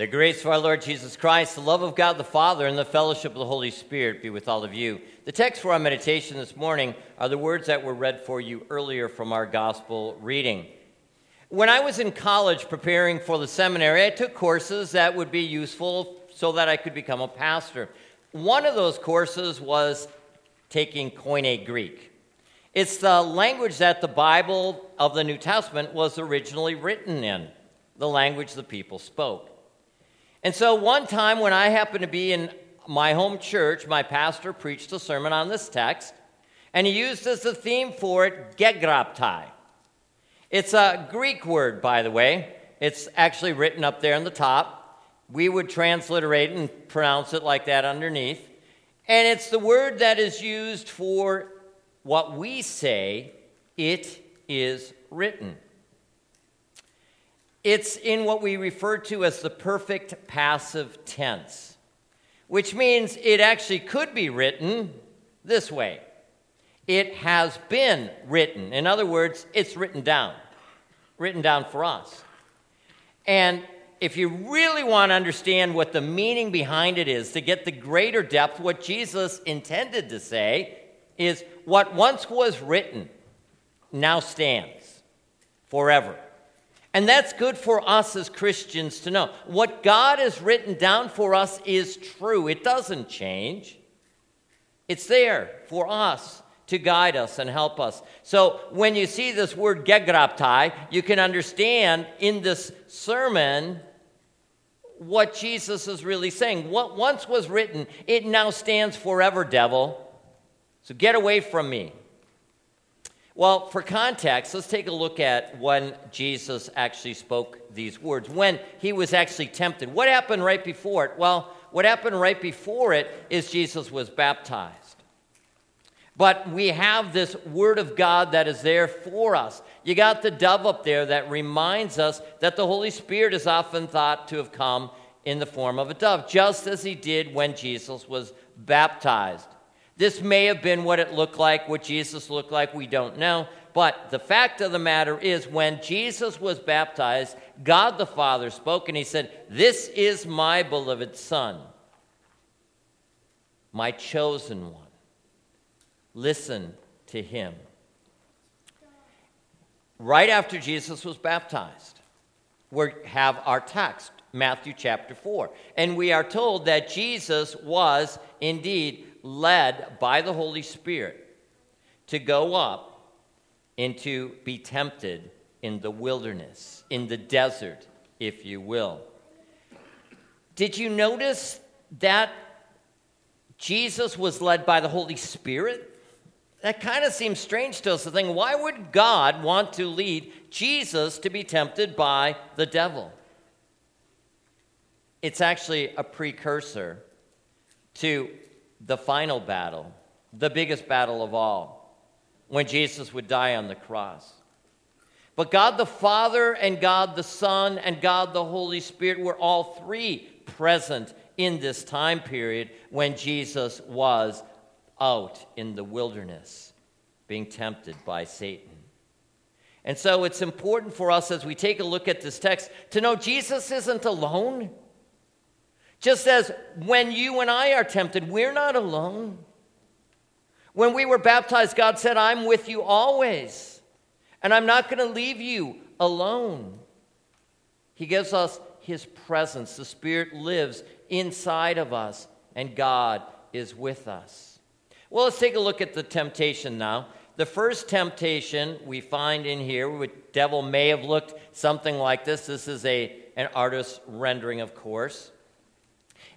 The grace of our Lord Jesus Christ, the love of God the Father, and the fellowship of the Holy Spirit be with all of you. The text for our meditation this morning are the words that were read for you earlier from our gospel reading. When I was in college preparing for the seminary, I took courses that would be useful so that I could become a pastor. One of those courses was taking Koine Greek. It's the language that the Bible of the New Testament was originally written in, the language the people spoke. And so one time when I happened to be in my home church, my pastor preached a sermon on this text, and he used as the theme for it gegraptai. It's a Greek word, by the way. It's actually written up there on the top. We would transliterate and pronounce it like that underneath. And it's the word that is used for what we say, it is written. It's in what we refer to as the perfect passive tense, which means it actually could be written this way it has been written. In other words, it's written down, written down for us. And if you really want to understand what the meaning behind it is, to get the greater depth, what Jesus intended to say is what once was written now stands forever. And that's good for us as Christians to know. What God has written down for us is true, it doesn't change. It's there for us to guide us and help us. So when you see this word gegraptai, you can understand in this sermon what Jesus is really saying. What once was written, it now stands forever, devil. So get away from me. Well, for context, let's take a look at when Jesus actually spoke these words, when he was actually tempted. What happened right before it? Well, what happened right before it is Jesus was baptized. But we have this word of God that is there for us. You got the dove up there that reminds us that the Holy Spirit is often thought to have come in the form of a dove, just as he did when Jesus was baptized. This may have been what it looked like, what Jesus looked like, we don't know. But the fact of the matter is, when Jesus was baptized, God the Father spoke and he said, This is my beloved Son, my chosen one. Listen to him. Right after Jesus was baptized, we have our text, Matthew chapter 4. And we are told that Jesus was indeed led by the Holy Spirit to go up and to be tempted in the wilderness, in the desert, if you will. Did you notice that Jesus was led by the Holy Spirit? That kind of seems strange to us to think why would God want to lead Jesus to be tempted by the devil? It's actually a precursor to the final battle, the biggest battle of all, when Jesus would die on the cross. But God the Father and God the Son and God the Holy Spirit were all three present in this time period when Jesus was out in the wilderness being tempted by Satan. And so it's important for us as we take a look at this text to know Jesus isn't alone. Just as when you and I are tempted, we're not alone. When we were baptized, God said, I'm with you always, and I'm not going to leave you alone. He gives us His presence. The Spirit lives inside of us, and God is with us. Well, let's take a look at the temptation now. The first temptation we find in here, the devil may have looked something like this. This is a, an artist's rendering, of course.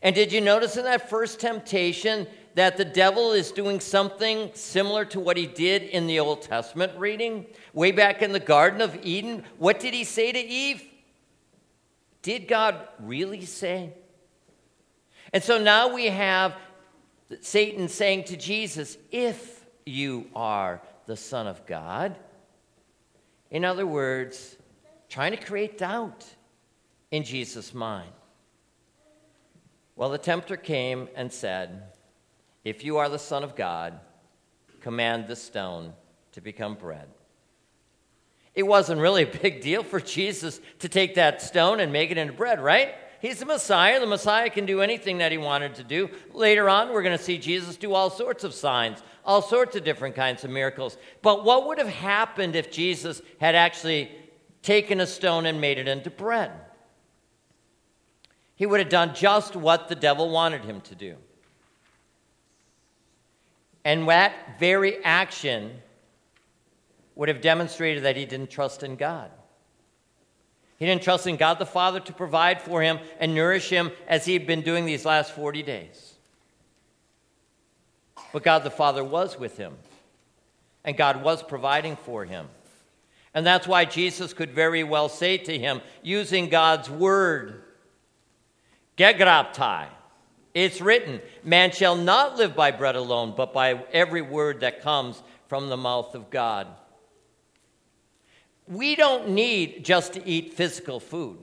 And did you notice in that first temptation that the devil is doing something similar to what he did in the Old Testament reading? Way back in the Garden of Eden, what did he say to Eve? Did God really say? And so now we have Satan saying to Jesus, If you are the Son of God. In other words, trying to create doubt in Jesus' mind. Well, the tempter came and said, If you are the Son of God, command the stone to become bread. It wasn't really a big deal for Jesus to take that stone and make it into bread, right? He's the Messiah. The Messiah can do anything that he wanted to do. Later on, we're going to see Jesus do all sorts of signs, all sorts of different kinds of miracles. But what would have happened if Jesus had actually taken a stone and made it into bread? He would have done just what the devil wanted him to do. And that very action would have demonstrated that he didn't trust in God. He didn't trust in God the Father to provide for him and nourish him as he had been doing these last 40 days. But God the Father was with him, and God was providing for him. And that's why Jesus could very well say to him, using God's word, Gegraptai, it's written, Man shall not live by bread alone, but by every word that comes from the mouth of God. We don't need just to eat physical food.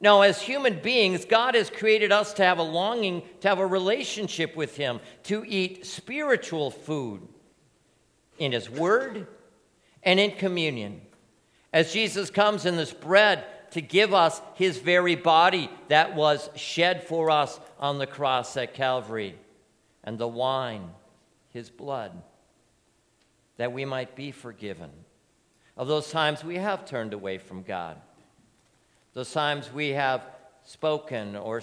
No, as human beings, God has created us to have a longing, to have a relationship with Him, to eat spiritual food in His Word and in communion. As Jesus comes in this bread to give us His very body that was shed for us on the cross at Calvary, and the wine, His blood, that we might be forgiven of those times we have turned away from God, those times we have spoken or,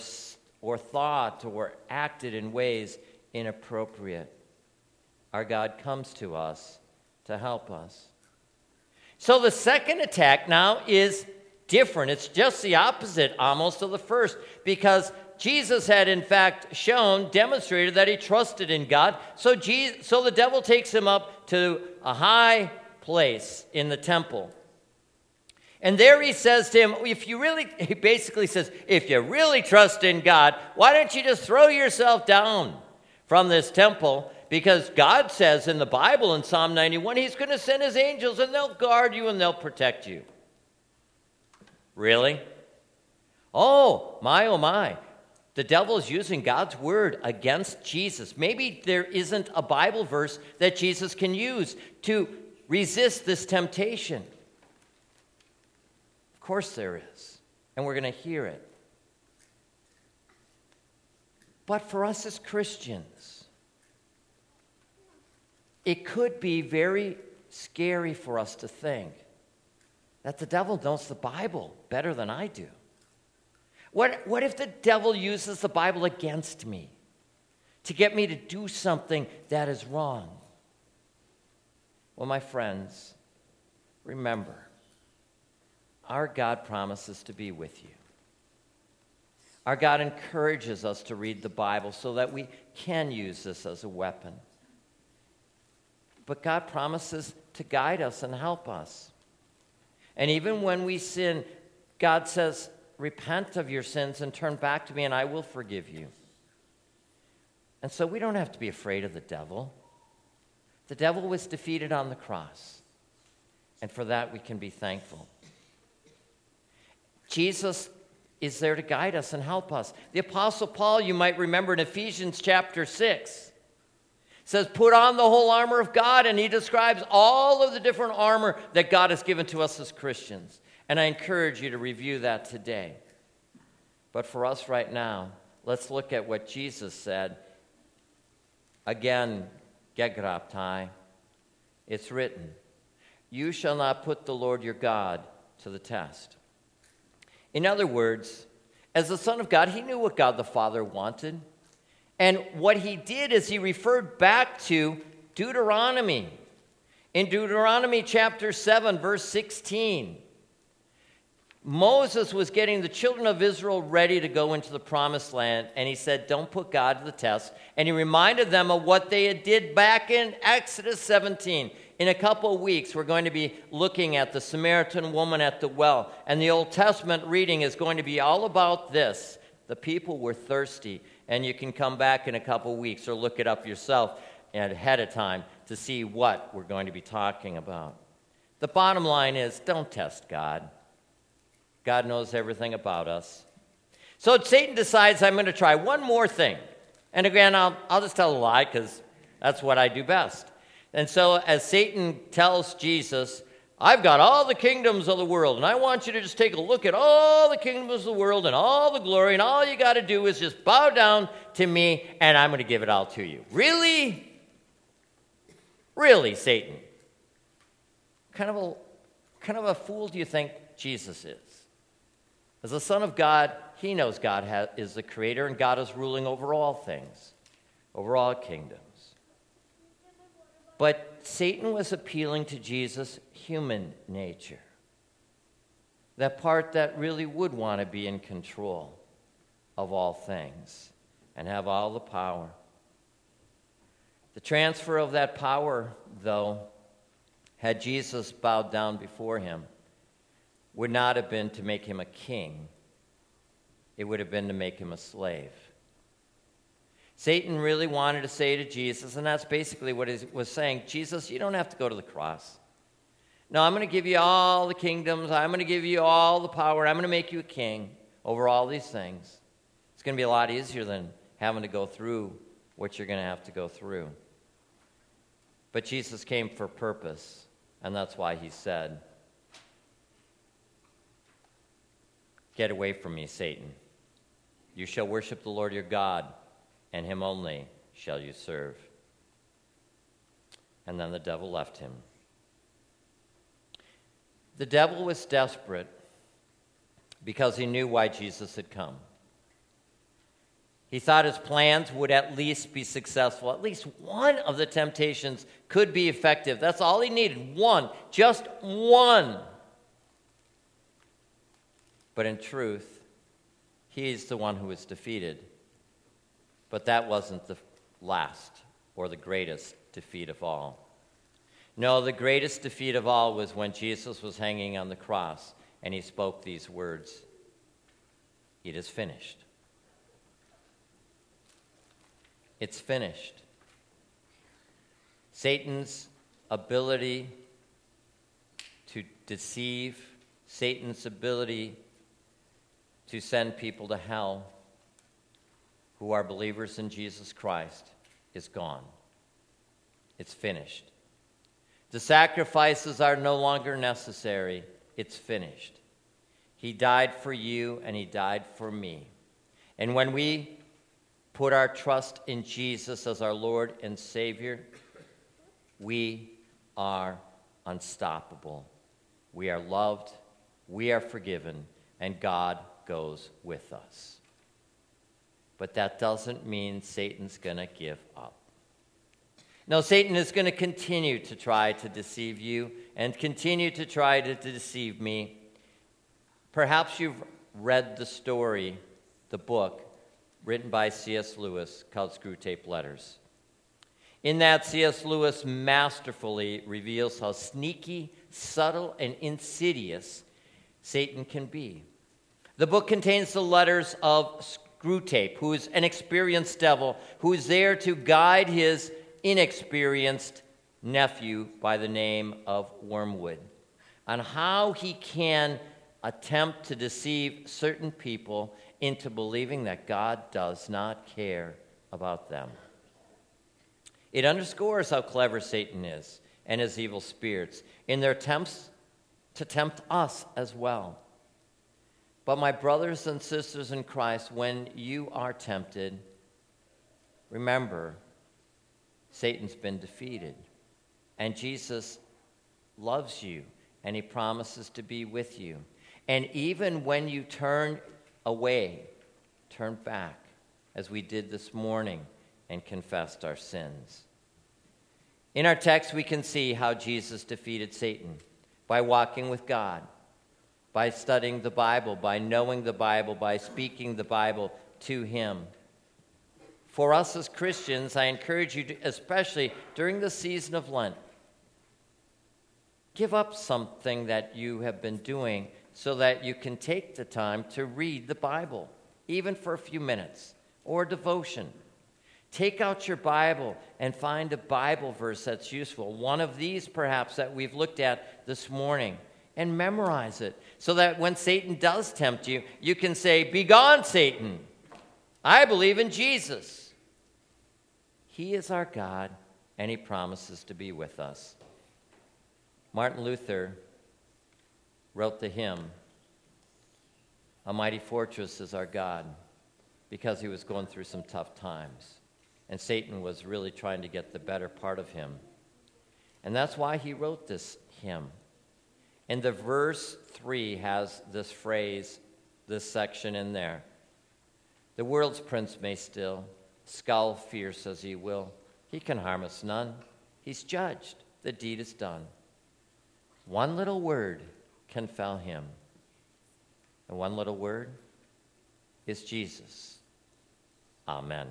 or thought or acted in ways inappropriate. Our God comes to us to help us. So the second attack now is different. It's just the opposite almost of the first because Jesus had in fact shown, demonstrated that he trusted in God. So, Jesus, so the devil takes him up to a high place in the temple. And there he says to him, if you really, he basically says, if you really trust in God, why don't you just throw yourself down from this temple? Because God says in the Bible in Psalm 91, he's going to send his angels and they'll guard you and they'll protect you. Really? Oh, my, oh, my. The devil is using God's word against Jesus. Maybe there isn't a Bible verse that Jesus can use to resist this temptation? Of course there is, and we're going to hear it. But for us as Christians, it could be very scary for us to think that the devil knows the Bible better than I do. What, what if the devil uses the Bible against me to get me to do something that is wrong? Well, my friends, remember, our God promises to be with you. Our God encourages us to read the Bible so that we can use this as a weapon. But God promises to guide us and help us. And even when we sin, God says, Repent of your sins and turn back to me, and I will forgive you. And so we don't have to be afraid of the devil. The devil was defeated on the cross, and for that we can be thankful. Jesus is there to guide us and help us. The Apostle Paul, you might remember in Ephesians chapter 6, says, Put on the whole armor of God, and he describes all of the different armor that God has given to us as Christians. And I encourage you to review that today. But for us right now, let's look at what Jesus said. Again, gegraptai, it's written, You shall not put the Lord your God to the test. In other words, as the Son of God, he knew what God the Father wanted. And what he did is he referred back to Deuteronomy. In Deuteronomy chapter 7, verse 16, Moses was getting the children of Israel ready to go into the promised land, and he said, Don't put God to the test. And he reminded them of what they had did back in Exodus 17. In a couple of weeks, we're going to be looking at the Samaritan woman at the well, and the Old Testament reading is going to be all about this. The people were thirsty, and you can come back in a couple weeks or look it up yourself ahead of time to see what we're going to be talking about. The bottom line is don't test God. God knows everything about us. So Satan decides, I'm going to try one more thing. And again, I'll, I'll just tell a lie because that's what I do best. And so, as Satan tells Jesus, I've got all the kingdoms of the world, and I want you to just take a look at all the kingdoms of the world and all the glory, and all you got to do is just bow down to me, and I'm going to give it all to you. Really? Really, Satan? Kind of a, kind of a fool do you think Jesus is? As the Son of God, he knows God has, is the creator, and God is ruling over all things, over all kingdoms. But Satan was appealing to Jesus' human nature. That part that really would want to be in control of all things and have all the power. The transfer of that power, though, had Jesus bowed down before him, would not have been to make him a king, it would have been to make him a slave. Satan really wanted to say to Jesus, and that's basically what he was saying Jesus, you don't have to go to the cross. No, I'm going to give you all the kingdoms. I'm going to give you all the power. I'm going to make you a king over all these things. It's going to be a lot easier than having to go through what you're going to have to go through. But Jesus came for purpose, and that's why he said, Get away from me, Satan. You shall worship the Lord your God and him only shall you serve. And then the devil left him. The devil was desperate because he knew why Jesus had come. He thought his plans would at least be successful. At least one of the temptations could be effective. That's all he needed one, just one. But in truth, he's the one who was defeated. But that wasn't the last or the greatest defeat of all. No, the greatest defeat of all was when Jesus was hanging on the cross and he spoke these words It is finished. It's finished. Satan's ability to deceive, Satan's ability to send people to hell who are believers in Jesus Christ is gone. It's finished. The sacrifices are no longer necessary. It's finished. He died for you and He died for me. And when we put our trust in Jesus as our Lord and Savior, we are unstoppable. We are loved, we are forgiven, and God goes with us but that doesn't mean Satan's going to give up. No, Satan is going to continue to try to deceive you and continue to try to deceive me. Perhaps you've read the story, the book, written by C.S. Lewis called Screwtape Letters. In that, C.S. Lewis masterfully reveals how sneaky, subtle, and insidious Satan can be. The book contains the letters of Screwtape, who is an experienced devil, who is there to guide his inexperienced nephew by the name of Wormwood on how he can attempt to deceive certain people into believing that God does not care about them. It underscores how clever Satan is and his evil spirits in their attempts to tempt us as well. But, my brothers and sisters in Christ, when you are tempted, remember Satan's been defeated. And Jesus loves you, and he promises to be with you. And even when you turn away, turn back, as we did this morning, and confessed our sins. In our text, we can see how Jesus defeated Satan by walking with God by studying the Bible, by knowing the Bible, by speaking the Bible to Him. For us as Christians, I encourage you, to, especially during the season of Lent, give up something that you have been doing so that you can take the time to read the Bible, even for a few minutes, or devotion. Take out your Bible and find a Bible verse that's useful. One of these, perhaps, that we've looked at this morning and memorize it so that when Satan does tempt you, you can say, Begone, Satan! I believe in Jesus. He is our God, and He promises to be with us. Martin Luther wrote the hymn, A Mighty Fortress is Our God, because he was going through some tough times. And Satan was really trying to get the better part of him. And that's why he wrote this hymn. And the verse 3 has this phrase, this section in there. The world's prince may still scowl fierce as he will. He can harm us none. He's judged. The deed is done. One little word can fell him. And one little word is Jesus. Amen.